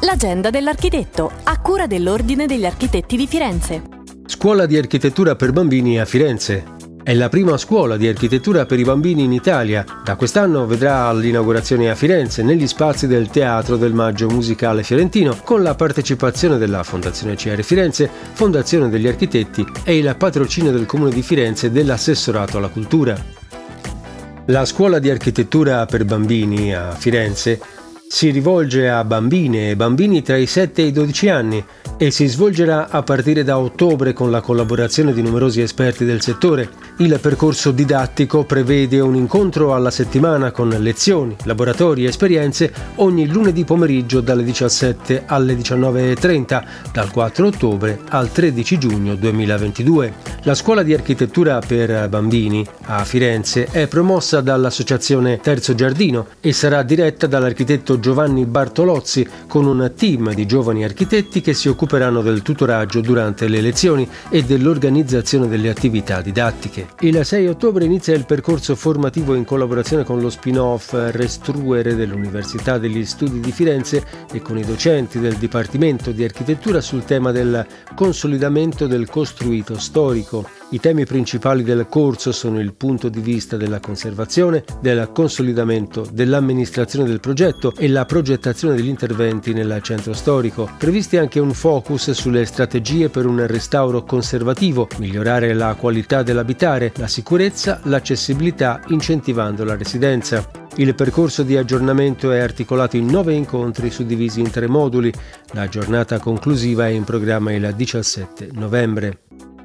L'agenda dell'architetto, a cura dell'Ordine degli Architetti di Firenze. Scuola di architettura per bambini a Firenze. È la prima scuola di architettura per i bambini in Italia. Da quest'anno vedrà l'inaugurazione a Firenze negli spazi del Teatro del Maggio Musicale Fiorentino con la partecipazione della Fondazione CR Firenze, Fondazione degli Architetti e il patrocinio del Comune di Firenze dell'Assessorato alla Cultura. La scuola di architettura per bambini a Firenze si rivolge a bambine e bambini tra i 7 e i 12 anni e si svolgerà a partire da ottobre con la collaborazione di numerosi esperti del settore. Il percorso didattico prevede un incontro alla settimana con lezioni, laboratori e esperienze ogni lunedì pomeriggio dalle 17 alle 19.30, dal 4 ottobre al 13 giugno 2022. La scuola di architettura per bambini a Firenze è promossa dall'associazione Terzo Giardino e sarà diretta dall'architetto Giovanni Bartolozzi con un team di giovani architetti che si occuperanno del tutoraggio durante le lezioni e dell'organizzazione delle attività didattiche. Il 6 ottobre inizia il percorso formativo in collaborazione con lo spin-off Restruere dell'Università degli Studi di Firenze e con i docenti del Dipartimento di Architettura sul tema del consolidamento del costruito storico. I temi principali del corso sono il punto di vista della conservazione, del consolidamento, dell'amministrazione del progetto e la progettazione degli interventi nel centro storico. Previsti anche un focus sulle strategie per un restauro conservativo, migliorare la qualità dell'abitare, la sicurezza, l'accessibilità, incentivando la residenza. Il percorso di aggiornamento è articolato in nove incontri suddivisi in tre moduli. La giornata conclusiva è in programma il 17 novembre.